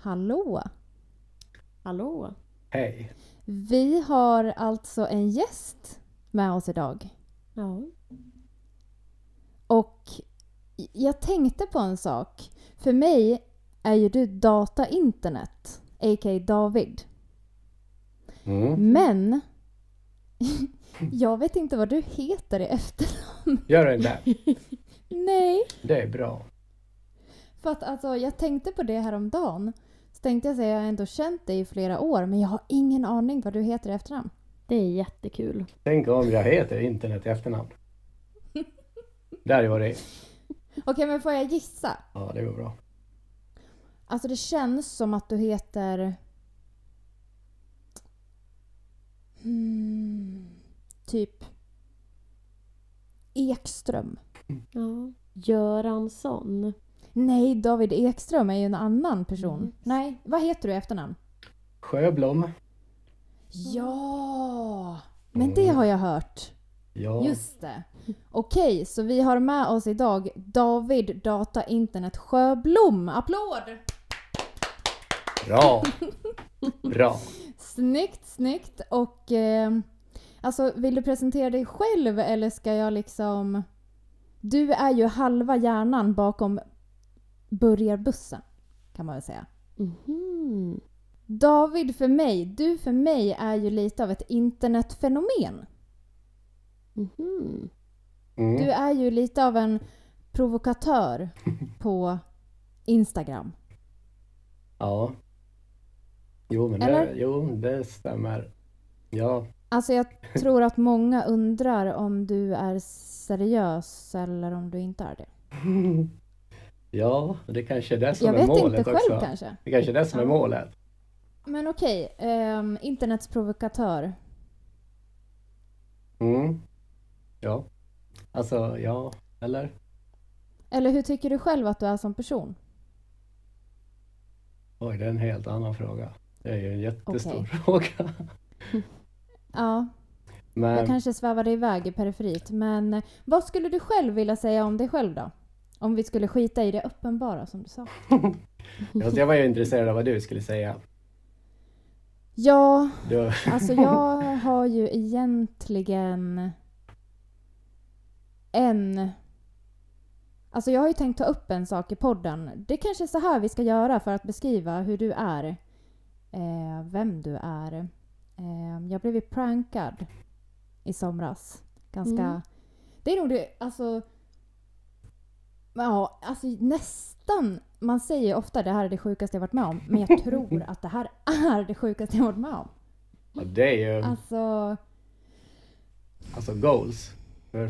Hallå! Hallå? Hej. Vi har alltså en gäst med oss idag. Ja. Och jag tänkte på en sak. För mig är ju du data internet, a.k.a. David. Mm. Men jag vet inte vad du heter i efternamn. Gör den där. Nej. Det är bra. För att alltså, jag tänkte på det här om dagen. Så tänkte jag säga, jag har ändå känt dig i flera år, men jag har ingen aning vad du heter i efternamn. Det är jättekul. Tänk om jag heter internet i efternamn. Det hade varit... Okej, men får jag gissa? Ja, det går bra. Alltså det känns som att du heter... Hmm, typ... Ekström. Ja. Göransson. Nej, David Ekström är ju en annan person. Mm. Nej, vad heter du i efternamn? Sjöblom. Ja! Men det har jag hört. Ja. Just det. Okej, så vi har med oss idag David Data Internet Sjöblom. Applåd! Bra. Bra. Snyggt, snyggt. Och eh, alltså, vill du presentera dig själv eller ska jag liksom... Du är ju halva hjärnan bakom Börjarbussen, kan man väl säga. Mhm. David för mig, du för mig är ju lite av ett internetfenomen. Mhm. Mm. Du är ju lite av en provokatör på Instagram. Ja. Jo, men det, jo, det stämmer. Ja. Alltså jag tror att många undrar om du är seriös eller om du inte är det. Ja, det kanske är det som Jag är vet målet inte själv också. kanske. Det kanske är det som är målet. Men okej, ehm, internets provokatör. Mm. Ja. Alltså, ja. Eller? Eller hur tycker du själv att du är som person? Oj, det är en helt annan fråga. Det är ju en jättestor Okej. fråga. Ja, Men jag kanske svävade iväg i periferit. Men eh, vad skulle du själv vilja säga om dig själv då? Om vi skulle skita i det uppenbara som du sa. alltså, jag var ju intresserad av vad du skulle säga. Ja, Du, Alltså jag har ju egentligen en... Alltså jag har ju tänkt ta upp en sak i podden. Det är kanske är så här vi ska göra för att beskriva hur du är. Eh, vem du är. Eh, jag blev ju prankad i somras. Ganska... Mm. Det är nog det, alltså... Ja, alltså nästan. Man säger ofta det här är det sjukaste jag varit med om. Men jag tror att det här är det sjukaste jag varit med om. ja, det är ju Alltså... alltså goals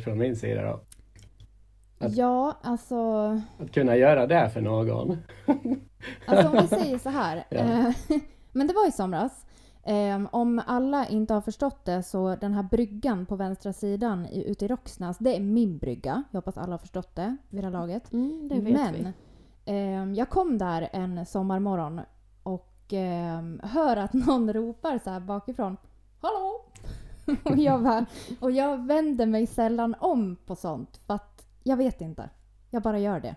från min sida då. Att- Ja, alltså... Att kunna göra det för någon. Alltså om vi säger så här. Ja. eh, men det var i somras. Eh, om alla inte har förstått det så den här bryggan på vänstra sidan i, ute i Roxnäs, det är min brygga. Jag hoppas alla har förstått det vid det här laget. Mm, det vet Men eh, jag kom där en sommarmorgon och eh, hör att någon ropar så här bakifrån. Hallå! och, jag bara, och jag vänder mig sällan om på sånt för att jag vet inte. Jag bara gör det.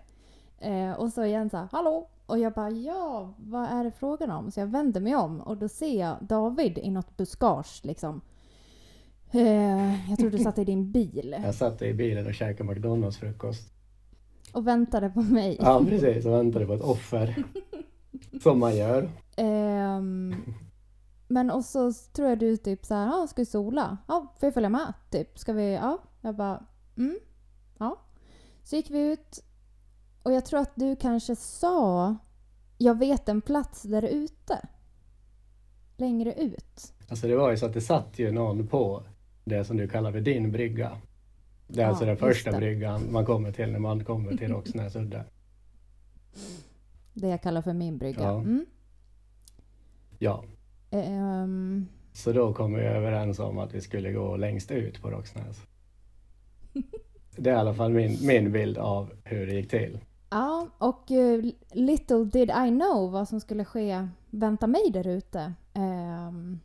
Eh, och så igen så här, hallå! Och jag bara, ja, vad är det frågan om? Så jag vänder mig om och då ser jag David i något buskage liksom. Eh, jag tror du satt i din bil Jag satt i bilen och käkade McDonalds frukost. och väntade på mig. Ja, precis. Och väntade på ett offer. Som man gör. Ehm, men och så tror jag du typ så här, ja, ska vi sola? Ja, får jag följa med? Typ, ska vi, ja? Jag bara, mm, ja. Så gick vi ut och jag tror att du kanske sa, jag vet en plats där ute. Längre ut. Alltså det var ju så att det satt ju någon på det som du kallar för din brygga. Det är Ja, alltså den första det. bryggan man kommer till när man kommer till Rågsnäs udde. Det jag kallar för min brygga. Ja. Mm. Ja, Ehm, så då kom vi överens om att vi skulle gå längst ut på Rågsnäs. Det är i alla fall min, min bild av hur det gick till. Ja, och eh, little did I know vad som skulle ske, vänta mig där ute. Ehm,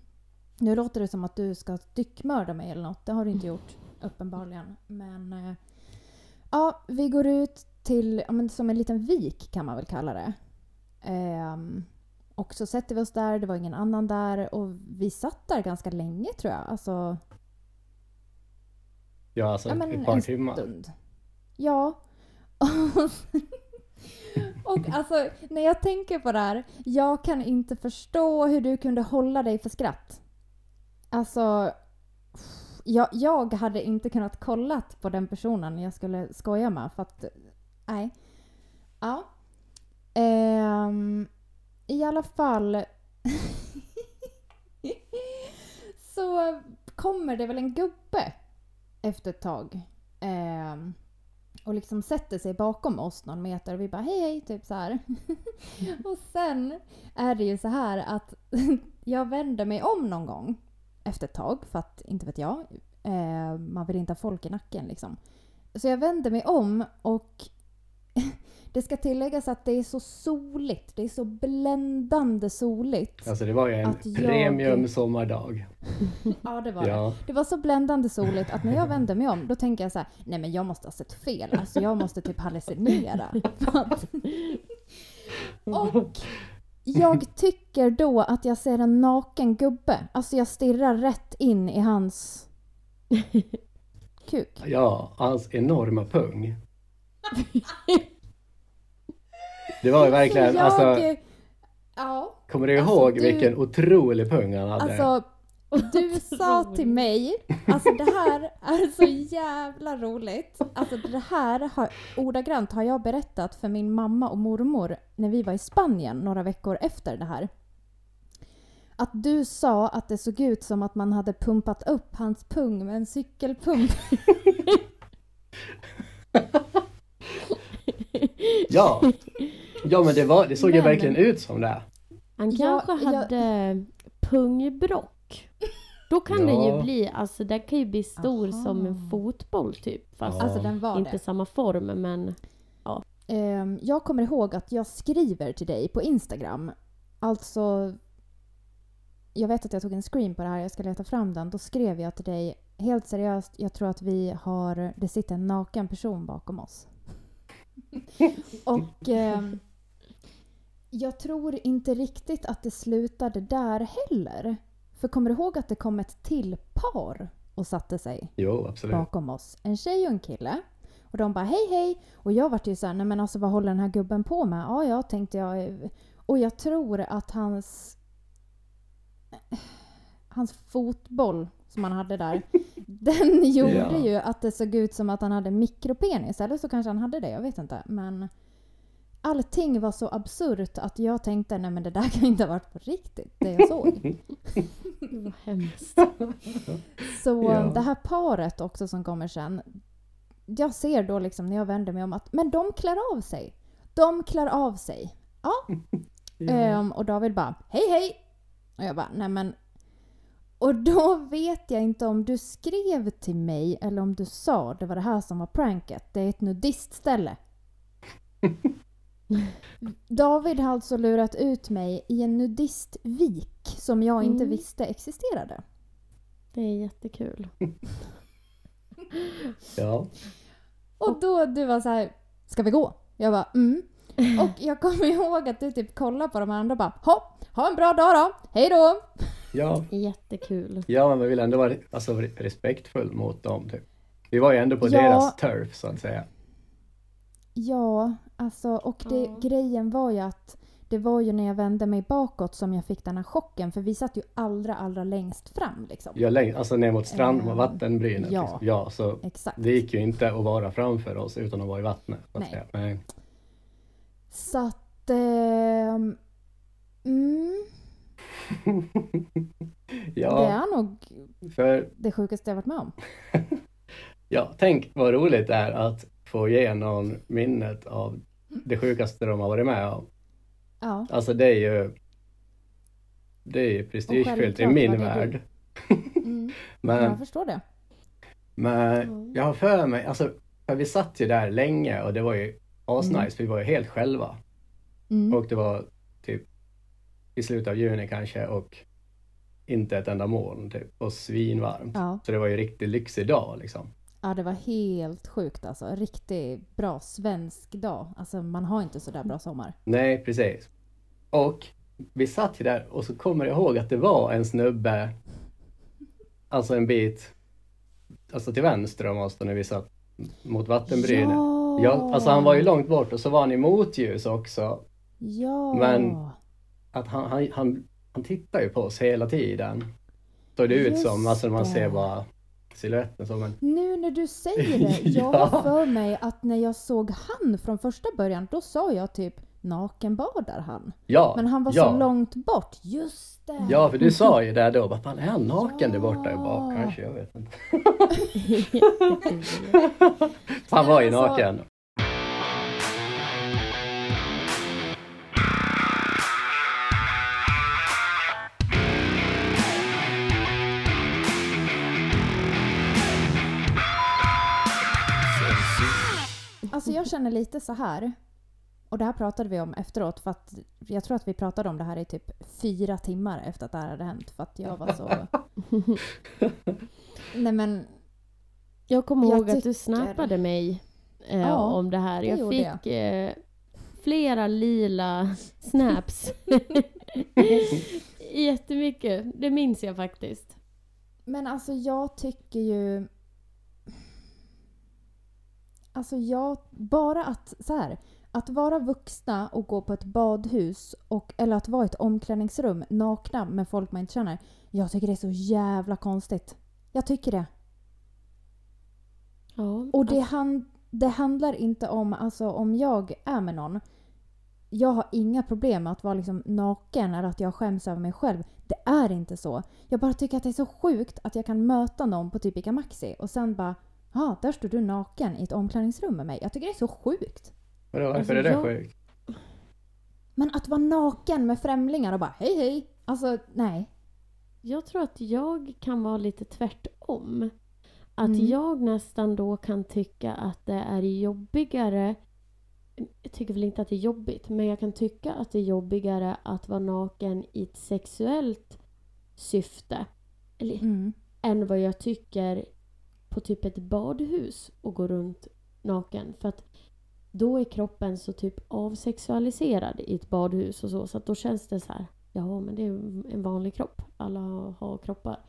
nu låter det som att du ska styckmörda mig eller något. Det har du inte gjort, uppenbarligen. Men eh, ja, vi går ut till, ja, men som en liten vik kan man väl kalla det. Ehm, och så sätter vi oss där, det var ingen annan där och vi satt där ganska länge tror jag. Alltså, Ja, alltså ja, ett par timmar. stund. Ja. och alltså, när jag tänker på det här, jag kan inte förstå hur du kunde hålla dig för skratt. Alltså, jag, jag hade inte kunnat kollat på den personen jag skulle skoja med för att, nej. Ja. Ehm, I alla fall så kommer det väl en gubbe efter ett tag. ehm, och liksom sätter sig bakom oss någon meter och vi bara hej hej, typ så här. och sen är det ju så här att jag vänder mig om någon gång efter ett tag för att, inte vet jag, eh, man vill inte ha folk i nacken liksom. Så jag vänder mig om och det ska tilläggas att det är så soligt. Det är så bländande soligt. Alltså det var ju en Att jag- premium sommardag. Ja, det var det. Ja, Det var så bländande soligt att när jag vände mig om då tänker jag så här, nej men jag måste ha sett fel. Alltså jag måste typ hallucinera. Och jag tycker då att jag ser en naken gubbe. Alltså jag stirrar rätt in i hans kuk. ja, hans enorma pung. Det var ju verkligen, Så jag, alltså, Ja. kommer du alltså, ihåg du- vilken otrolig pung han hade? Alltså, du sa till mig, alltså det här är så jävla roligt. Alltså det här har, ordagrant har jag berättat för min mamma och mormor när vi var i Spanien några veckor efter det här. Att du sa att det såg ut som att man hade pumpat upp hans pung med en cykelpump. Ja, ja men det, var, det såg ju Men- verkligen ut som det. Han Ja, kanske jag- hade pungbrock. Då kan det Ja. ju bli, alltså det kan ju bli stor Aha. som en fotboll typ. Fast Ja. Alltså den var inte det. samma form men Ehm, jag kommer ihåg att jag skriver till dig på Instagram. Alltså... Jag vet att jag tog en screen på det här, jag ska leta fram den. Då skrev jag till dig, helt seriöst, jag tror att vi har... Det sitter en naken person bakom oss. Och... ehm, jag tror inte riktigt att det slutade där heller. För kommer du ihåg att det kom ett till par och satte sig? Jo, bakom oss. En tjej och en kille. Och de bara hej hej. Och jag vart ju såhär, nej men alltså vad håller den här gubben på med? Ja, ja tänkte jag. Och jag tror att hans... Hans fotboll som han hade där. den gjorde Ja. ju att det såg ut som att han hade mikropenis. Eller så kanske han hade det, jag vet inte. Men allting var så absurt att jag tänkte, nej men det där kan inte ha varit på riktigt, det jag såg. det var hemskt. Så Ja. det här paret också som kommer sen. Jag ser då liksom när jag vänder mig om att men de klär av sig. De klär av sig. Ja. Ja. Ehm, och David bara hej hej. Och jag bara nej men. Och då vet jag inte om du skrev till mig eller om du sa det var det här som var pranket. Det är ett nudistställe. David har alltså lurat ut mig i en nudistvik som jag inte Mm. visste existerade. Det är jättekul. ja. Och då du var så här, ska vi gå? Jag bara, mm. Och jag kommer ihåg att du typ kollade på de andra och bara, ha, ha en bra dag då, hej då! Ja. Jättekul. ja, men man vill ändå vara alltså, respektfull mot dem. Typ. Vi var ju ändå på Ja. deras turf så att säga. Ja, alltså och det, Ja. grejen var ju att det var ju när jag vände mig bakåt som jag fick den här chocken för vi satt ju allra, allra längst fram liksom. Ja, läng- alltså ner mot strand, Eh, vattenbrynet. ja. Liksom. ja, så Exakt. det gick ju inte att vara framför oss utan att vara i vattnet. Så att Nej. säga. Nej. Så att... ehm, mm, Det ja, är nog för det sjukaste jag varit med om. ja, tänk vad roligt det är att få ge någon minnet av det sjukaste de har varit med om. Ja. Alltså det är ju det är ju prestigefyllt i min det värld. Mm, Men, jag förstår det. men jag har för mig, alltså för vi satt ju där länge och det var ju asnice, Mm. vi var ju helt själva. Mm. Och det var typ i slutet av juni kanske och inte ett enda moln typ och svinvarmt. Ja. Så det var ju riktigt lyxig dag liksom. Ja, det var helt sjukt alltså. Riktigt bra svensk dag. Alltså man har inte sådär bra sommar. Nej, precis. Och vi satt ju där och så kommer jag ihåg att det var en snubbe, alltså en bit, alltså till vänster om oss då när vi satt mot vattenbrynet. Ja. Ja, alltså han var ju långt bort och så var han i motljus också. Ja. Men- Att han, han, han, han tittar ju på oss hela tiden. Såg det ut Just som, alltså man ser det. bara siluetten som en... Nu när du säger det, jag Ja. har för mig att när jag såg han från första början, då sa jag typ nakenbadar han. Ja, Men han var ja. så långt bort. Just det! Ja, för du sa ju där då, vad fan är han naken där borta i Ja. bak kanske? Jag vet inte. Han var ju Men alltså- naken. Jag känner lite så här. Och det här pratade vi om efteråt för att jag tror att vi pratade om det här i typ fyra timmar efter att det här hade hänt för att jag var så... Nej men, Jag kommer ihåg att du tycker- snappade mig eh, Ja, om det här. det Jag gjorde fick eh, flera lila snaps. Jättemycket. Det minns jag faktiskt. men alltså jag tycker ju... Alltså jag, bara att så här, att vara vuxna och gå på ett badhus och, eller att vara i ett omklädningsrum nakna med folk man inte känner. Jag tycker det är så jävla konstigt. Jag tycker det. Ja, Och det, alltså, hand, det handlar inte om, alltså om jag är med någon. Jag har inga problem med att vara liksom naken eller att jag skäms över mig själv. Det är inte så. Jag bara tycker att det är så sjukt att jag kan möta någon på typ Ica Maxi och sen bara Ja, där står du naken i ett omklädningsrum med mig. Jag tycker det är så sjukt. Vadå, varför Alltså, är det jag- sjukt? Men att vara naken med främlingar och bara hej hej. Alltså nej. jag tror att jag kan vara lite tvärtom. Att Mm. jag nästan då kan tycka att det är jobbigare jag tycker väl inte att det är jobbigt, men jag kan tycka att det är jobbigare att vara naken i ett sexuellt syfte. Eller, Mm. än vad jag tycker på typ ett badhus och gå runt naken. För att då är kroppen så typ avsexualiserad i ett badhus och så. Så att då känns det så här, ja men det är en vanlig kropp. Alla har, kroppar.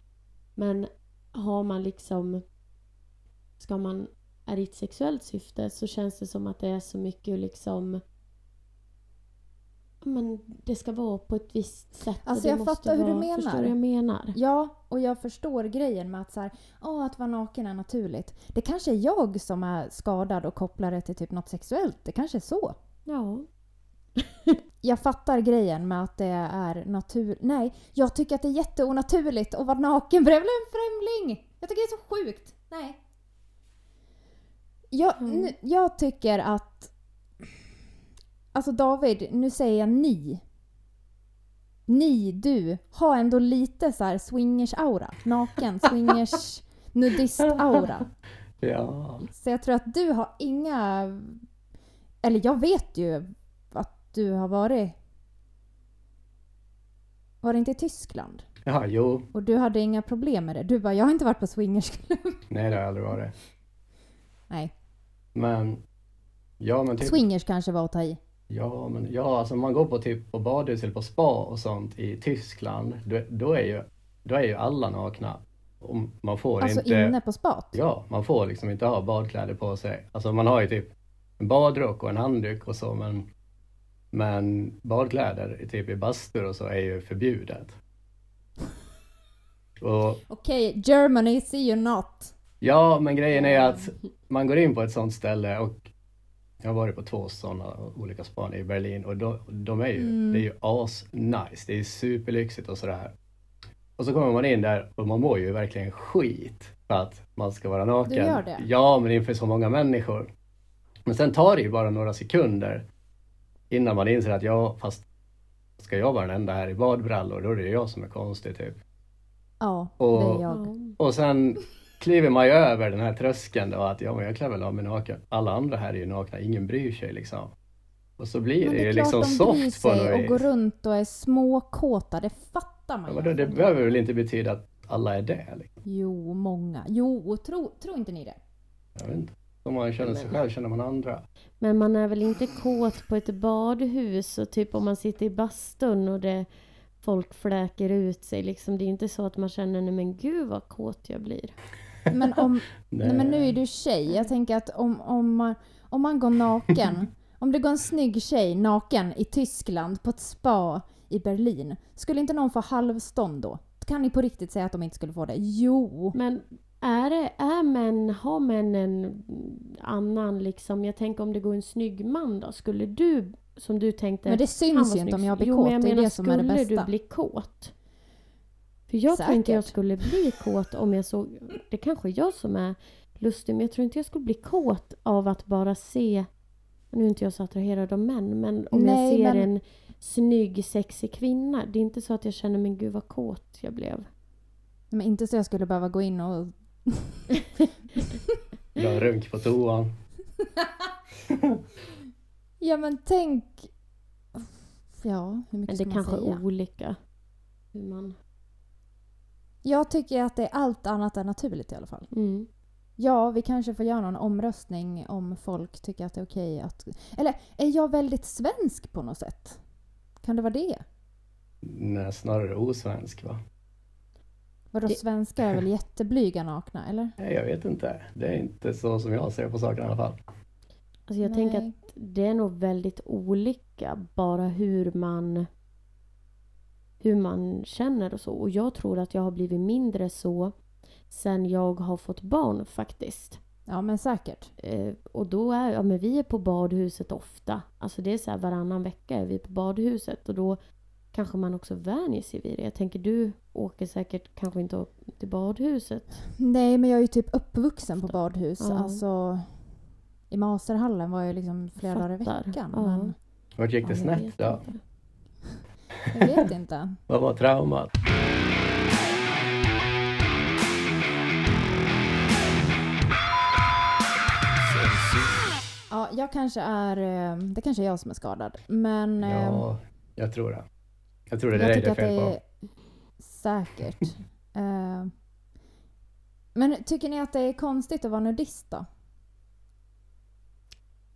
Men har man liksom, ska man, är i ett sexuellt syfte så känns det som att det är så mycket liksom men det ska vara på ett visst sätt. Alltså, jag fattar hur du vara- Förstår menar. du vad jag menar? Ja, och jag förstår grejen med att så här, åh, att vara naken är naturligt. Det kanske är jag som är skadad och kopplar det till typ något sexuellt. Det kanske är så. Ja. Jag fattar grejen med att det är natur... Nej, jag tycker att det är jätteonaturligt att vara naken bredvid en främling. Jag tycker det är så sjukt. Nej. Jag, Mm. jag tycker att... Alltså David, nu säger jag ni. Ni, du, har ändå lite så här swingers-aura. Naken, swingers, nudist-aura. Ja. Så jag tror att du har inga... Eller jag vet ju att du har varit... Var det inte i Tyskland? ja, jo. Och du hade inga problem med det? Du bara, jag har inte varit på swingersklubb. Nej, det har jag aldrig varit. Nej. Men, ja men typ, Swingers kanske var att ta i. ja men, ja alltså man går på typ på badhus eller på spa och sånt i Tyskland, då, då är ju, då är ju alla nakna. Och man får Alltså inte, inne på spat. ja, man får liksom inte ha badkläder på sig. Alltså man har ju typ en badrock och en handduk och så men, men badkläder typ i bastur och så är ju förbjudet. Okej, Germany, see you not. Ja, men grejen är att man går in på ett sånt ställe och jag har varit på två sådana olika span i Berlin och de, de är ju, Mm. det är ju as-nice, det är superlyxigt och sådär. Och så kommer man in där och man mår ju verkligen skit för att man ska vara naken. Du gör det? Ja, men inför så många människor. Men sen tar det ju bara några sekunder innan man inser att ja, fast ska jag vara den enda här i badbrallor, då är det jag som är konstig typ. Ja, Och- det är Ja. jag. Och sen kliver man ju över den här tröskeln då att ja, men jag klär väl av mig naken. Alla andra här är ju nakna, ingen bryr sig liksom. Och så blir Men det det ju liksom de soft på något och vis. går runt och är småkåta. Det fattar man Ja, ju. det behöver väl inte betyda att alla är det? Liksom. Jo, många. Jo, tro, tror inte ni det? Jag vet inte. Som man känner sig själv känner man andra. Men man är väl inte kåt på ett badhus och typ om man sitter i bastun och det folk fläker ut sig liksom. Det är inte så att man känner nej men gud vad kåt jag blir. Men, om, nej, men nu är du tjej. Jag tänker att om, om, man, om man går naken, om det går en snygg tjej naken i Tyskland på ett spa i Berlin, skulle inte någon få halvstånd då? Kan ni på riktigt säga att de inte skulle få det? Jo! Men är det, är män, har män en annan liksom, jag tänker om det går en snygg man då, skulle du, som du tänkte, Men det syns ju inte om jag blir jo, kåt, men jag det är menar, det som är det skulle bästa. du bli kåt? För jag tror Säkert. inte jag skulle bli kåt om jag såg, det kanske är jag som är lustig, men jag tror inte jag skulle bli kåt av att bara se, nu är inte jag så attraherad av män, men om Nej, jag ser men- en snygg, sexig kvinna, det är inte så att jag känner, men gud vad kåt jag blev. Men inte så jag skulle behöva gå in och... En runk på toan. Ja men tänk... Ja, hur Men mycket det ska man kanske säga? är olika. Hur man... Jag tycker att det är allt annat än naturligt i alla fall. Mm. Ja, vi kanske får göra någon omröstning om folk tycker att det är okej att... Eller är jag väldigt svensk på något sätt? Kan det vara det? Nej, snarare osvensk va? Vadå, Det- svenskar är väl jätteblyga nakna, eller? Nej, jag vet inte. Det är inte så som jag ser på saken i alla fall. Alltså jag Nej. tänker att det är nog väldigt olika bara hur man hur man känner och så. Och jag tror att jag har blivit mindre så sen jag har fått barn faktiskt. Ja, men säkert. Eh, och då är, ja men vi är på badhuset ofta. Alltså det är så här varannan vecka är vi på badhuset och då kanske man också vänjer sig vid det. Jag tänker du åker säkert kanske inte till badhuset. Nej, men jag är ju typ uppvuxen på badhus. Ja. Alltså, i Maserhallen var jag liksom flera dagar i Fattar. veckan. Ja. Men Vart gick det snett då? Jag vet inte. Vad var traumat? Ja, jag kanske är... eh, Det kanske är jag som är skadad. Men... eh, Ja, jag tror det. Jag tror det är jag dig tycker det är att fel det på. är säkert. Eh, men tycker ni att det är konstigt att vara nudist då?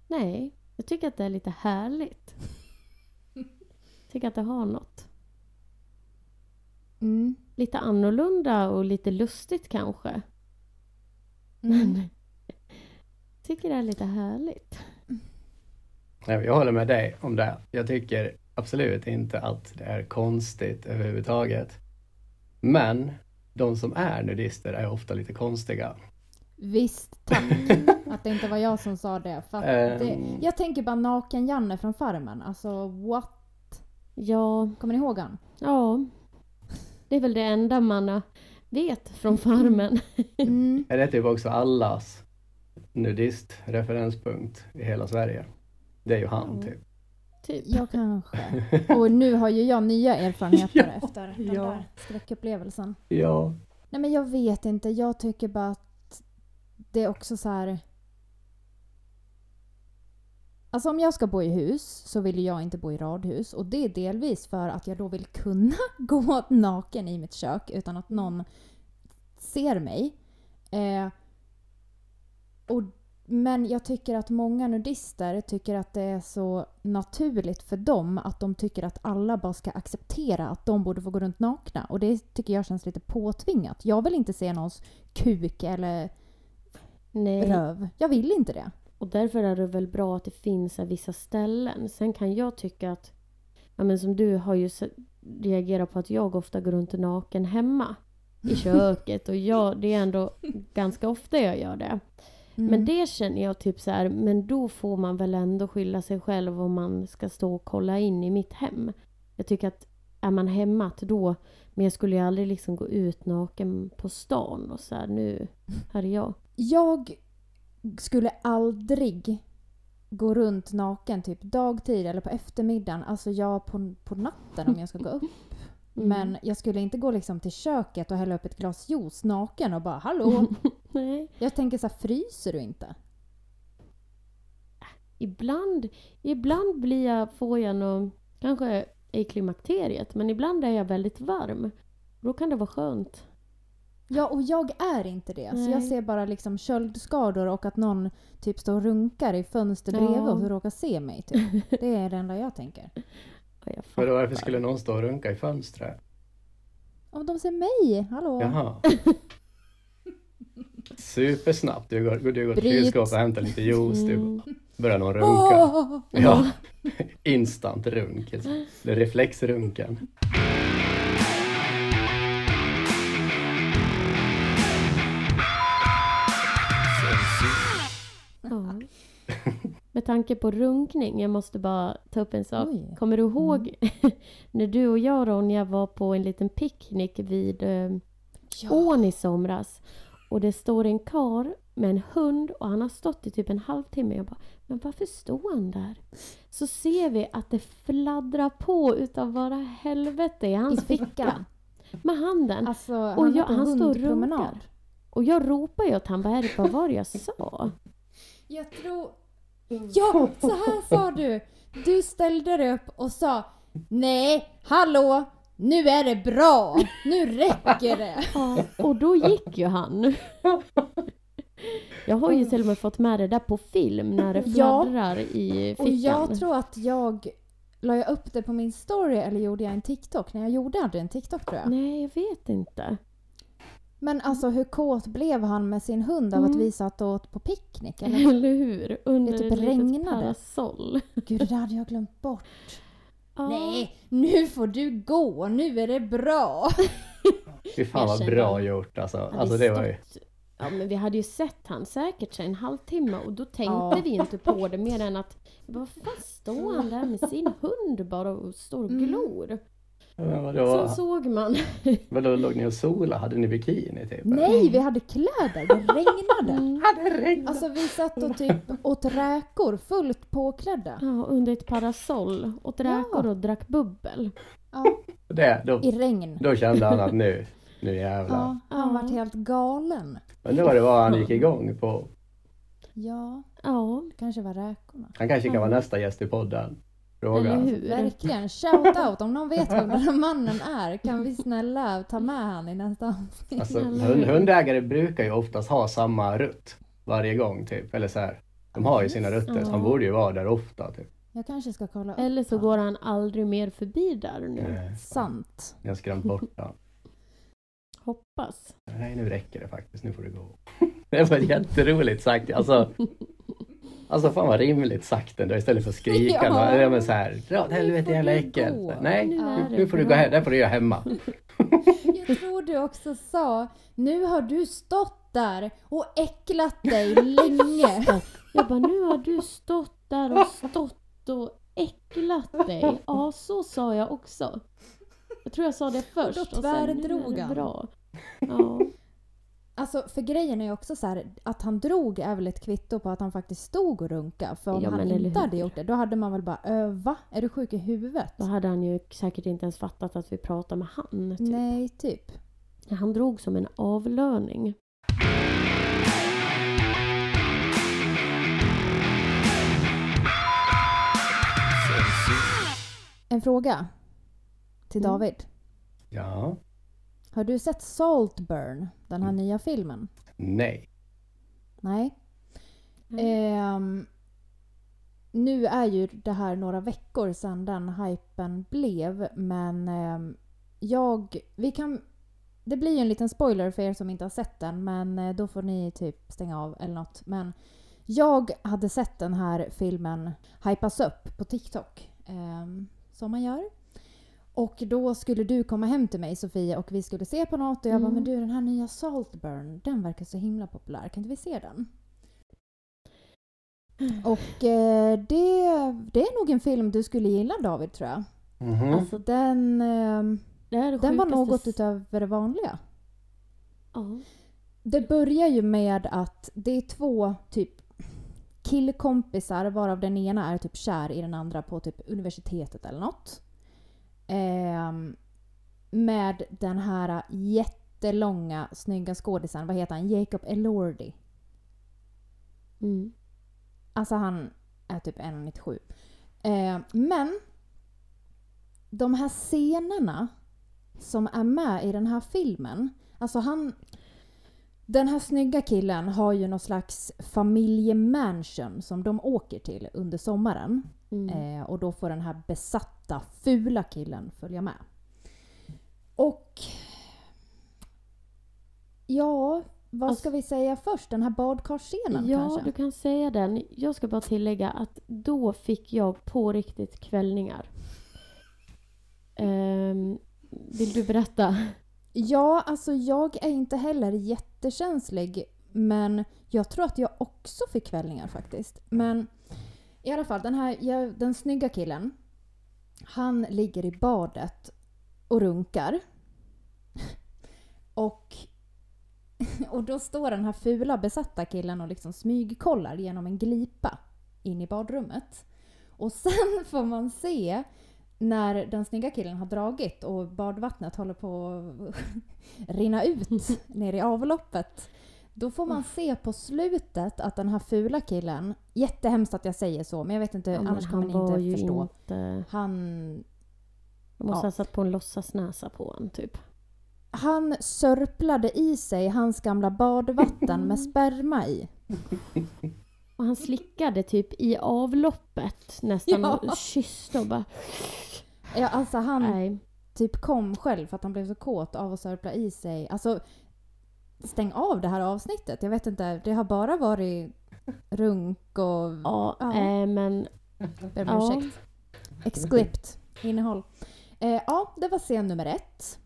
Nej, jag tycker att det är lite härligt. Jag tycker att det har något. Mm. Lite annorlunda och lite lustigt kanske. Mm. Men tycker det är lite härligt. Nej, Jag håller med dig om det. Jag tycker absolut inte att det är konstigt överhuvudtaget. Men de som är nudister är ofta lite konstiga. Visst, tack. att det inte var jag som sa det. För att det Ehm. jag tänker bara naken-Janne från Farmen. Alltså, what? Ja, Kommer ni ihåg han? ja. Det är väl det enda man vet från farmen. Mm. Är det typ också allas nudist-referenspunkt i hela Sverige? Det är ju han Ja. typ. typ. Ja, kanske. Och nu har ju jag nya erfarenheter Ja, efter den ja. där skräckupplevelsen. Ja. Nej men jag vet inte, jag tycker bara att det är också så här. Alltså om jag ska bo i hus så vill jag inte bo i radhus och det är delvis för att jag då vill kunna gå naken i mitt kök utan att någon ser mig. Eh, och, men jag tycker att många nudister tycker att det är så naturligt för dem att de tycker att alla bara ska acceptera att de borde få gå runt nakna. Och det tycker jag känns lite påtvingat. Jag vill inte se någons kuk eller Nej. röv. Jag vill inte det. Och därför är det väl bra att det finns vissa ställen. Sen kan jag tycka att, ja men som du har ju reagerat på att jag ofta går runt naken hemma. I köket och jag, det är ändå ganska ofta jag gör det. Mm. Men det känner jag typ så här, men då får man väl ändå skylla sig själv om man ska stå och kolla in i mitt hem. Jag tycker att är man hemma att då, men jag skulle ju aldrig liksom gå ut naken på stan och så här, nu, här är jag. Jag skulle aldrig gå runt naken typ dagtid eller på eftermiddagen. Alltså jag på, på natten om jag ska gå upp. Mm. Men jag skulle inte gå liksom till köket och hälla upp ett glas juice naken och bara hallå. Nej. Jag tänker så här, fryser du inte? Ibland, ibland blir jag, får jag nog, kanske i klimakteriet, men ibland är jag väldigt varm. Då kan det vara skönt. Ja, och jag är inte det. Så jag ser bara liksom köldskador och att någon typ står och runkar i fönster Ja. bredvid och råkar se mig. Typ. Det är det enda jag tänker. Ja, jag Men fattar. då varför skulle någon stå och runka i fönstret? Om de ser mig, hallå? Jaha. Supersnabbt. Du går, du går till kylskåpet och hämtar lite juice. Du Mm. börjar någon runka. Åh! Ja. Instant runk. Är reflexrunken. Med tanke på runkning, jag måste bara ta upp en sak. Oj. Kommer du ihåg när du och jag Ronja var på en liten picknick vid eh, Ja. ån i somras? Och det står en kar med en hund och han har stått i typ en halvtimme. Jag bara, men varför står han där? Så ser vi att det fladdrar på utav bara helvete i I hans ficka. fickan. Med handen. Alltså, han Och jag- han står och runkar. Och jag ropar ju åt han vad är det, vad var det jag sa? Jag tror... Ja, så här sa du! Du ställde dig upp och sa Nej, hallå! Nu är det bra! Nu räcker det! Ja, och då gick ju han. Jag har ju till och med fått med det där på film när det Ja. fladdrar i Och fickan. jag tror att jag la jag upp det på min story eller gjorde jag en TikTok? När jag gjorde aldrig en TikTok tror jag. Nej, jag vet inte. Men alltså hur kåt blev han med sin hund av att Mm. vi satt och åt på picknick? Eller? Eller hur? Under Det typ ett litet regnade. parasoll. Gud, det där hade jag glömt bort. Ja. Nej, nu får du gå, nu är det bra. Fy fan vad bra gjort alltså. Alltså det var ju... Ja men vi hade ju sett han säkert en halvtimme och då tänkte Ja. vi inte på det mer än att vad fan står han där med sin hund bara och står och Mm. Men Sen vadå? såg man. Vadå, låg ni och sola? Hade ni bikini typ? Nej, vi hade kläder, det regnade. Mm. Hade regnat? Alltså vi satt och typ åt räkor fullt påklädda. Ja, under ett parasoll. Åt räkor Ja. och drack bubbel. Ja, Det, då, I regn. då kände han att nu, nu jävlar. Ja, han Ja. vart helt galen. Men det var det vad han gick igång på. Ja, Ja, kanske var räkorna. Han kanske kan vara Ja. nästa gäst i podden. Eller Fråga. hur? Verkligen. Shout out om någon vet vem den här mannen är. Kan vi snälla ta med han i nästa avsnitt? Alltså, Eller hund, hundägare brukar ju oftast ha samma rutt varje gång typ. Eller så här. De har ju sina rutter, så han borde ju vara där ofta. Typ. Jag kanske ska kolla upp Eller så går han aldrig mer förbi där nu. Nej, Sant. Jag har skrämt bort honom. Hoppas. Nej, nu räcker det faktiskt. Nu får du gå. Det var jätteroligt sagt. Alltså, alltså fan vad rimligt sagt ändå istället för att skrika. Ja. Ja. men så här, dra åt helvete jävla äckel. Nej, Nu är nu, får du gå hem. Det får du göra hemma. Jag tror du också sa, nu har du stått där och äcklat dig länge. Jag bara, nu har du stått där och stått och äcklat dig. Ja, så sa jag också. Jag tror jag sa det först. då och sen, nu är tvärdrog han. Bra. Ja. Alltså för grejen är ju också så här, att han drog är väl ett kvitto på att han faktiskt stod och runka. För om Ja, han inte hade gjort det, då hade man väl bara äh, va? Är du sjuk i huvudet? Då hade han ju säkert inte ens fattat att vi pratade med han. Typ. Nej, typ. Han drog som en avlöning. En fråga till Mm. David. Ja, Har du sett Saltburn, den här nya filmen? nej. Nej. Ehm, nu är ju det här några veckor sedan den hypen blev, men ehm, jag... Vi kan... Det blir ju en liten spoiler för er som inte har sett den, men eh, då får ni typ stänga av eller något. Men jag hade sett den här filmen hypas upp på TikTok, ehm, som man gör. Och då skulle du komma hem till mig Sofia och vi skulle se på något och jag bara Mm. men du den här nya Saltburn, den verkar så himla populär, kan inte vi se den? Och eh, det, det är nog en film du skulle gilla David tror jag. Mhm. Alltså, Den, eh, det är det den var något utöver det vanliga. Ja. Det börjar ju med att det är två typ killkompisar varav den ena är typ kär i den andra på typ universitetet eller något. Ehm, med den här jättelånga snygga skådisen, vad heter han? Jacob Elordi. Mm. Alltså han är typ 1,97. Eh, men de här scenerna som är med i den här filmen, Alltså han... Den här snygga killen har ju någon slags familjemansion som de åker till under sommaren. Mm. Eh, och då får den här besatta, fula killen följa med. Och... Ja, vad Alltså- ska vi säga först? Den här badkarsscenen ja, kanske? du kan säga den. Jag ska bara tillägga att då fick jag på riktigt kvällningar. Ehm, vill du berätta? Ja, alltså jag är inte heller jättekänslig. Men jag tror att jag också fick kvällningar faktiskt. Men i alla fall, den här den snygga killen. Han ligger i badet och runkar. Och, och då står den här fula besatta killen och liksom smygkollar genom en glipa in i badrummet. Och sen får man se när den snygga killen har dragit och badvattnet håller på att rinna ut ner i avloppet. Då får man se på slutet att den här fula killen, jättehemskt att jag säger så, men jag vet inte, Ja, annars kommer ni inte ju förstå. Inte, Han, jag måste Ja. ha satt på en låtsasnäsa på honom typ. han sörplade i sig hans gamla badvatten med sperma i. Och han slickade typ i avloppet nästan Ja. och kysste och bara... Ja, alltså han Nej. typ kom själv för att han blev så kåt av att sörpla i sig. Alltså, stäng av det här avsnittet. Jag vet inte, det har bara varit runk och... Ja, Ja. eh, men Ber om Ja. ursäkt. Exklipt innehåll. Eh, ja, det var scen nummer ett.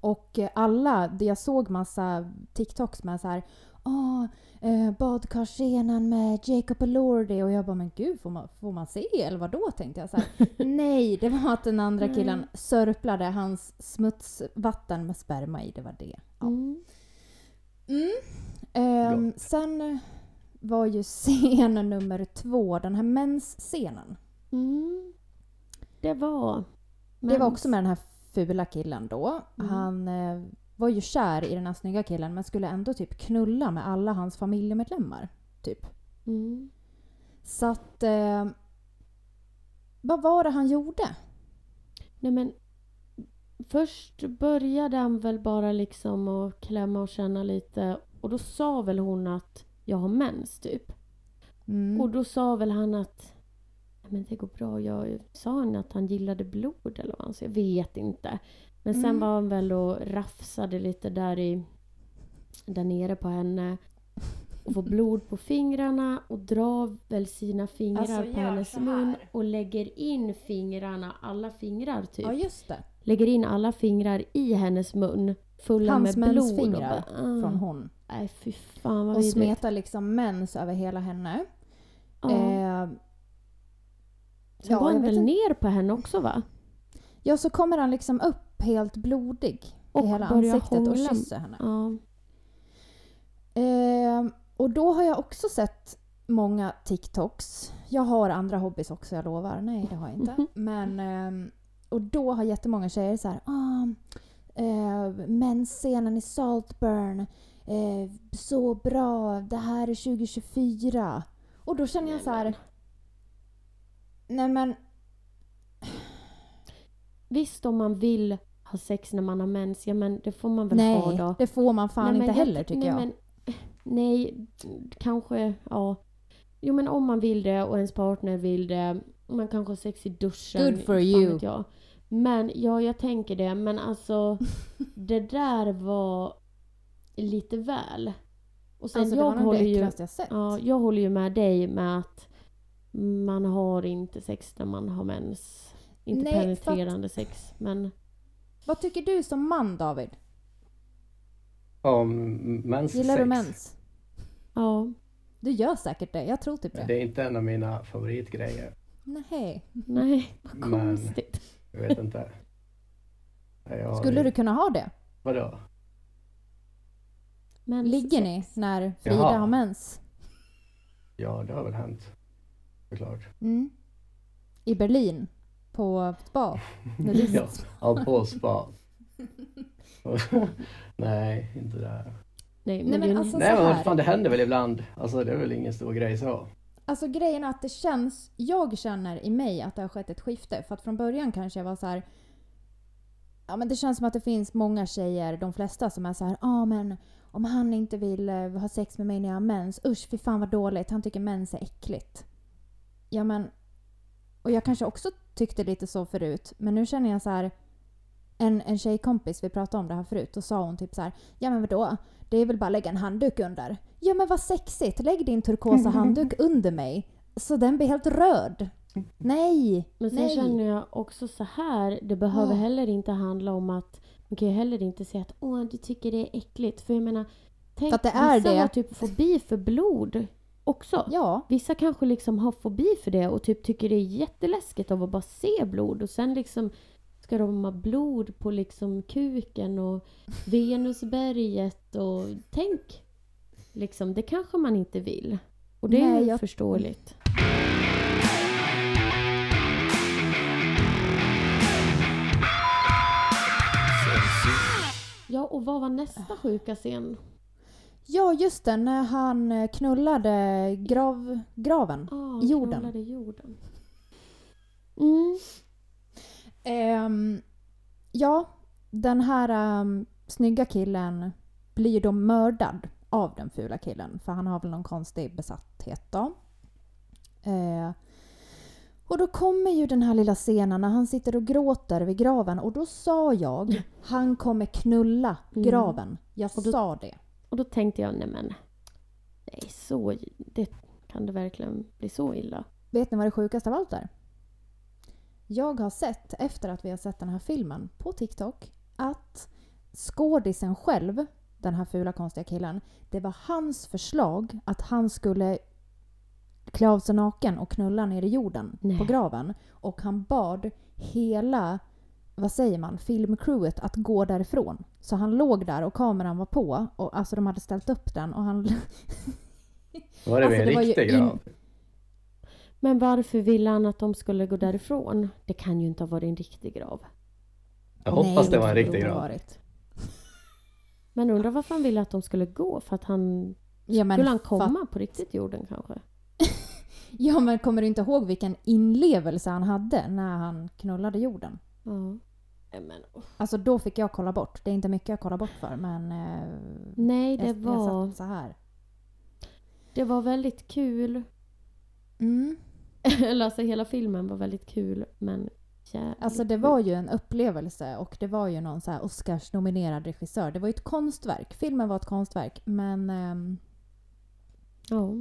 Och alla, jag såg massa TikToks med så här Åh, eh, badkarsscenen med Jacob Elordi och jag bara men gud får man, får man se eller vad då tänkte jag så här. Nej, det var att den andra killen sörplade hans smutsvatten med sperma i, det var det. Ja. mm, Mm. Ehm, sen var ju scen nummer två, den här mensscenen. mm, det var... Det var mens. också med den här fula killen då. Mm. Han eh, var ju kär i den här snygga killen men skulle ändå typ knulla med alla hans familjemedlemmar. Typ. Mm. Så att... Eh, vad var det han gjorde? Nej men först började han väl bara liksom att klämma och känna lite och då sa väl hon att jag har mens typ. Mm. Och då sa väl han att men det går bra. Jag sa han att han gillade blod eller vad han sa? Jag vet inte. Men sen Mm. var han väl och rafsade lite där i där nere på henne och får blod på fingrarna och drar väl sina fingrar Alltså, på hennes mun och lägger in fingrarna, alla fingrar typ. Ja, just det. Lägger in alla fingrar i hennes mun fulla Hans med blod. mensfingrar och bara, ah. Från hon. Nej fy fan vad Och vidrigt. smetar liksom mens över hela henne. Ja. Eh, Sen ja, var jag han väl inte. ner på henne också va? ja, så kommer han liksom upp helt blodig Och i hela ansiktet och hångla. kysser henne. Ja. Eh, och då har jag också sett många TikToks. Jag har andra hobbys också, jag lovar. Nej, det har jag inte. Men, ehm, och då har jättemånga tjejer så här, ah, eh, mensscenen i Saltburn, eh, så bra, det här är 2024. Och då känner jag så här, nej men, Visst om man vill ha sex när man har mens, ja men det får man väl ha nej, då. det får man fan Nej, men inte heller tycker nej, jag. Men, nej, kanske, ja. Jo men om man vill det och ens partner vill det. Man kanske har sex i duschen. Good for you. Jag. Men ja, jag tänker det. Men alltså, det där var lite väl. Och sen alltså det jag var nog det håller ju, äckligaste jag sett. ja, jag håller ju med dig med att man har inte sex när man har mens. Inte Nej, för att- penetrerande sex. Men Vad tycker du som man David? Om menssex. Gillar du mens? ja, Du gör säkert det, jag tror typ det. Det är inte en av mina favoritgrejer. Nej. nej, vad Men- konstigt. Jag vet inte. Jag, Skulle du kunna ha det? Vadå? Mens Ligger ni när Frida Jaha. har mens? Ja, det har väl hänt. Såklart. Mm. I Berlin? På spa? Ja, ja, på spa. Nej, inte där. Nej, Nej, men, men det, alltså- Nej men fan det händer väl ibland. Alltså det är väl ingen stor grej så. Alltså grejen är att det känns, jag känner i mig att det har skett ett skifte. För att från början kanske jag var så här. Ja men det känns som att det finns många tjejer, de flesta som är så här, ja ah, men om han inte vill eh, ha sex med mig när jag har mens, usch fy fan vad dåligt, han tycker mens är äckligt. Ja men, och jag kanske också tyckte lite så förut, men nu känner jag så här, en, en tjejkompis, vi pratade om det här förut, och sa hon typ så här, ja men vadå, det är väl bara att lägga en handduk under. Ja men vad sexigt, lägg din turkosa handduk under mig, så den blir helt röd. Nej! Men sen nej. känner jag också så här, det behöver Åh. heller inte handla om att man kan ju heller inte säga att åh, du tycker det är äckligt. För jag menar, tänk, att det är vissa det. har typ fobi för blod också. Ja, Vissa kanske liksom har fobi för det och typ tycker det är jätteläskigt av att bara se blod och sen liksom ska de ha blod på liksom kuken och Venusberget och tänk liksom, det kanske man inte vill. Och det är Nej, ju jag- förståeligt. Ja, och vad var nästa sjuka scen? ja just det, när han eh, knullade grav, graven. Ah, Jorden. knullade jorden. Mm. Ehm, ja, den här um, snygga killen blir ju då mördad av den fula killen. För han har väl någon konstig besatthet då. Eh, och då kommer ju den här lilla scenen när han sitter och gråter vid graven och då sa jag han kommer knulla Mm. graven. Jag Och då- sa det. Och då tänkte jag, nej men, nej så, det kan det verkligen bli så illa? Vet ni vad det sjukaste av allt är? Jag har sett, efter att vi har sett den här filmen på TikTok, att skådisen själv, den här fula konstiga killen, det var hans förslag att han skulle klä av sig naken och knulla ner i jorden Nej. på graven. Och han bad hela, vad säger man, filmcrewet att gå därifrån. Så han låg där och kameran var på och alltså de hade ställt upp den och han Var det Alltså, en det var ju riktig in- grav? Men varför ville han att de skulle gå därifrån? Det kan ju inte ha varit en riktig grav. Jag hoppas det var en riktig grav. varit. Men undrar varför han ville att de skulle gå? För att han... Ja, men skulle han komma på riktigt jorden kanske? Ja, men kommer du inte ihåg vilken inlevelse han hade när han knullade jorden? Ja. Nej, Men, oh. Alltså då fick jag kolla bort. Det är inte mycket jag kollar bort för, men... Eh, Nej, det jag, jag var, satt så här. det var väldigt kul. Mm. Eller alltså hela filmen var väldigt kul, men jävligt Alltså det var ju en upplevelse och det var ju någon så här Oscars-nominerad regissör. Det var ju ett konstverk. Filmen var ett konstverk, men... ehm, Ja.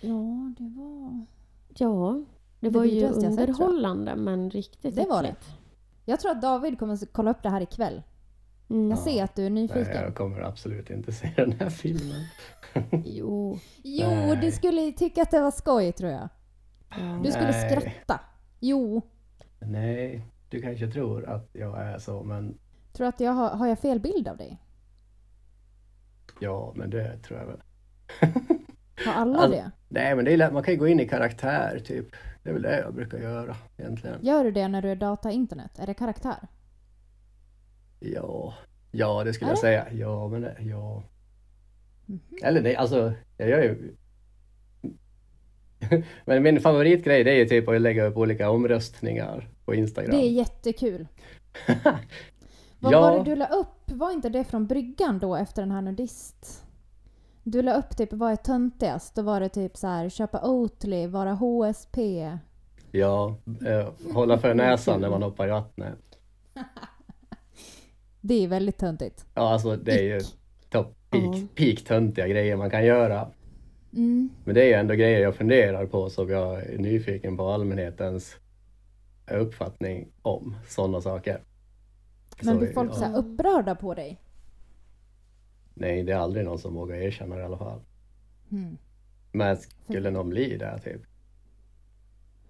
ja, det var... Ja, det, Det var ju jag sett, underhållande men riktigt Det var det. Jag tror att David kommer att kolla upp det här ikväll. Mm. Jag ser att du är Nej, nyfiken. jag kommer absolut inte se den här filmen. Jo. Jo, Nej. du skulle tycka att det var skoj tror jag. Ja. Du skulle Nej. skratta. Jo. Nej, du kanske tror att jag är så, men Tror att jag har, har jag fel bild av dig? ja, men det tror jag väl. Har alla Alltså- det? Nej, men det är lätt. Man kan ju gå in i karaktär, typ. Det är väl det jag brukar göra egentligen. Gör du det när du är data internet? Är det karaktär? Ja, ja det skulle jag säga. Ja, men det, ja. Mhm. Eller nej, alltså, jag gör ju... men min favoritgrej det är ju typ att lägga upp olika omröstningar på Instagram. Det är jättekul. Vad Ja. var det du la upp? Var inte det från bryggan då efter den här nudist? Du la upp typ vad är töntigast? Då var det typ så här köpa Oatly, vara HSP. Ja, eh, hålla för näsan när man hoppar i vattnet. Det är väldigt töntigt. Ja, alltså det är ju topp, peak, Ja. peak töntiga grejer man kan göra. Mm. Men det är ju ändå grejer jag funderar på som jag är nyfiken på allmänhetens uppfattning om sådana saker. Men blir folk ja. så upprörda på dig? Nej, det är aldrig någon som vågar erkänna det i alla fall. Mm. Men skulle någon bli det typ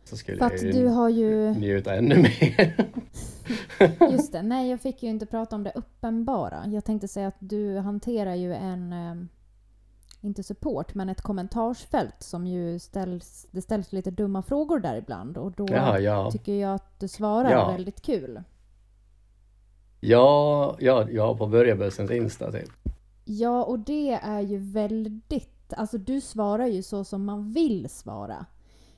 så skulle För jag att ju du har ju... njuta ännu mer. Just det, nej jag fick ju inte prata om det uppenbara. Jag tänkte säga att du hanterar ju en, eh, inte support, men ett kommentarsfält som ju ställs, det ställs lite dumma frågor där ibland och då Jaha, ja. tycker jag att du svarar Ja. väldigt kul. Ja, ja, ja, på Börjebussens Insta typ. Ja, och det är ju väldigt... Alltså du svarar ju så som man vill svara.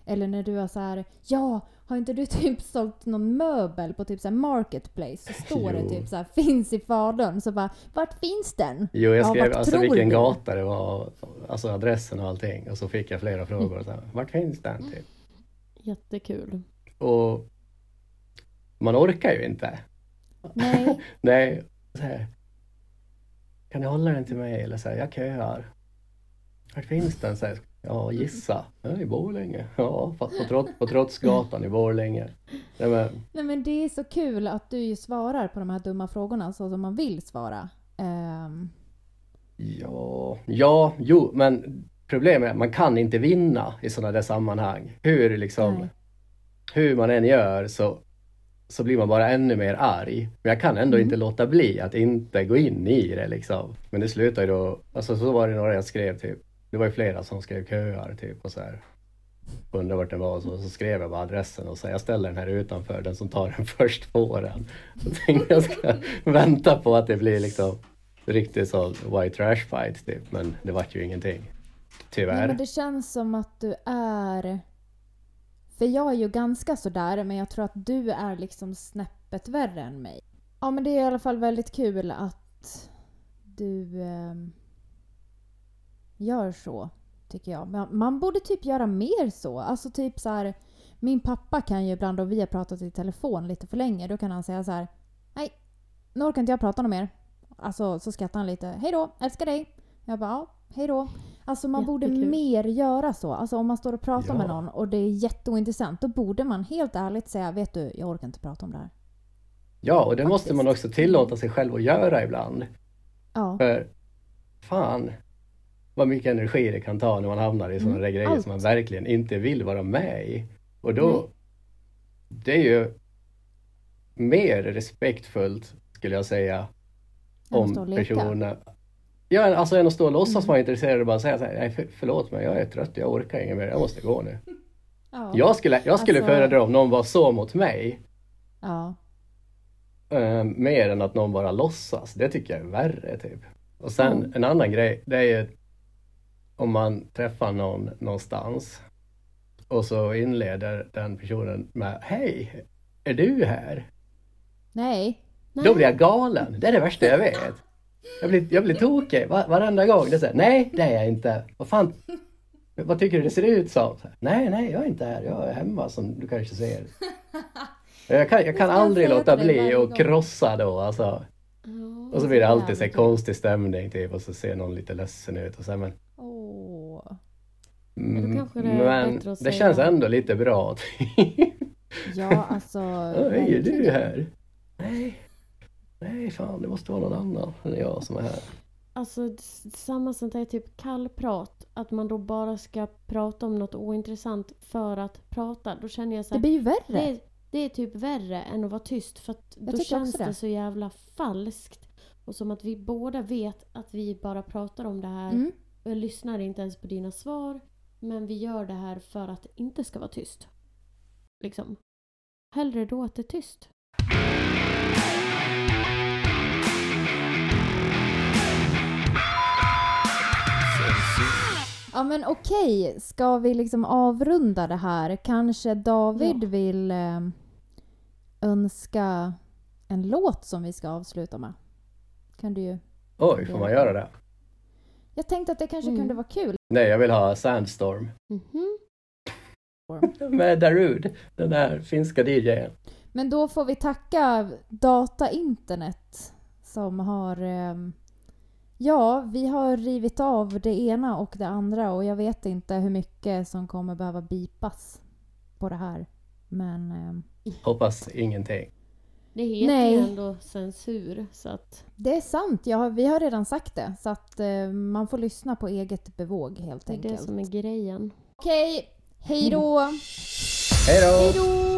Eller när du har så här, ja, har inte du typ sålt någon möbel på typ så här marketplace? Så står det Jo. typ så här, finns i fadern. Så bara, vart finns den? Jo, jag Ja, skrev vart alltså vilken du? gata det var, alltså adressen och allting. Och så fick jag flera frågor. Så här, Vart finns den? Typ. Jättekul. Och man orkar ju inte. Nej, Nej, så här, kan du hålla den till mig? Eller så här, jag köar. Vart finns den? Så här, ja, gissa. I Borlänge. Ja, fast på, trots, på Trotsgatan i Borlänge. Nej, men, nej men det är så kul att du svarar på de här dumma frågorna så som man vill svara. Ehm, ja, ja, jo, men problemet är att man kan inte vinna i sådana där sammanhang. Hur liksom, Nej. hur man än gör så, så blir man bara ännu mer arg. Men jag kan ändå Mm. inte låta bli att inte gå in i det liksom. Men det slutar ju då, alltså så var det några jag skrev typ. Det var ju flera som skrev köar typ och så här. Undrar vart den var och så, så skrev jag bara adressen och så jag ställer den här utanför, den som tar den först får den. Så tänkte jag ska vänta på att det blir liksom riktigt så white trash fight typ. Men det vart ju ingenting. Nej, Tyvärr. men det känns som att du är... För jag är ju ganska sådär, men jag tror att du är liksom snäppet värre än mig. Ja, men det är i alla fall väldigt kul att du ehm, gör så, tycker jag. Men man borde typ göra mer så. Alltså typ så här. Min pappa kan ju ibland, och vi har pratat i telefon lite för länge, då kan han säga så här. Nej, nu orkar inte jag prata något mer. Alltså så skrattar han lite. Hej då, älskar dig. Jag bara, ja, hej då. Alltså man borde mer göra så. Alltså om man står och pratar Ja. med någon och det är jätteointressant, då borde man helt ärligt säga, vet du, jag orkar inte prata om det här. Ja, och det måste man Faktiskt. också tillåta sig själv att göra ibland. Ja, För fan vad mycket energi det kan ta när man hamnar i sådana Mm, grejer allt. som man verkligen inte vill vara med i. Och då, Nej. det är ju mer respektfullt skulle jag säga Än om personen Ja, alltså än att stå och låtsas Mm. vara intresserad och bara säga så här, nej för, förlåt mig, jag är trött, jag orkar inget mer, jag måste gå nu. ja. Jag skulle, jag skulle Alltså- föredra om någon var så mot mig, ja. eh, mer än att någon bara låtsas. Det tycker jag är värre typ. Och sen Mm. en annan grej, det är ju om man träffar någon någonstans och så inleder den personen med Hej, är du här? Nej. Då blir jag galen. Det är det värsta jag vet. Jag blir, jag blir tokig va- varenda gång. Det är här, nej, det är jag inte. Vad fan, vad tycker du det ser ut som? Här, nej, nej, jag är inte här. Jag är hemma som du kanske ser. Jag kan, jag kan aldrig låta bli gång? krossa då alltså. Och så blir det alltid så konstig stämning typ och så ser någon lite ledsen ut och så här, men. Mm, det är Men bättre att det säga- känns ändå lite bra. Ja, alltså. Hej, är du här? Nej. Nej, fan det måste vara någon annan än jag som är här. Alltså samma sånt där typ kallprat. Att man då bara ska prata om något ointressant för att prata. Då känner jag så Det här, blir ju värre. det, är, det är typ värre än att vara tyst. För att då känns det. det. så jävla falskt. Och som att vi båda vet att vi bara pratar om det här. Mm. Och jag lyssnar inte ens på dina svar. Men vi gör det här för att det inte ska vara tyst. Liksom. Hellre då att det är tyst. Ja men okej, ska vi liksom avrunda det här? Kanske David Ja. vill eh, önska en låt som vi ska avsluta med? Kan du ju... Oj, får man göra det? Jag tänkte att det kanske Mm. kunde vara kul. Nej, jag vill ha Sandstorm Mhm. med Darude, den där finska DJn. Men då får vi tacka Data Internet som har... ehm, ja, vi har rivit av det ena och det andra och jag vet inte hur mycket som kommer behöva bipas på det här. Men ehm, Hoppas ingenting. Det heter Nej. ju ändå censur. Så att det är sant, har, vi har redan sagt det. Så att eh, man får lyssna på eget bevåg helt det är det enkelt. som är grejen. Okej, hej då! Hej då! Hej då!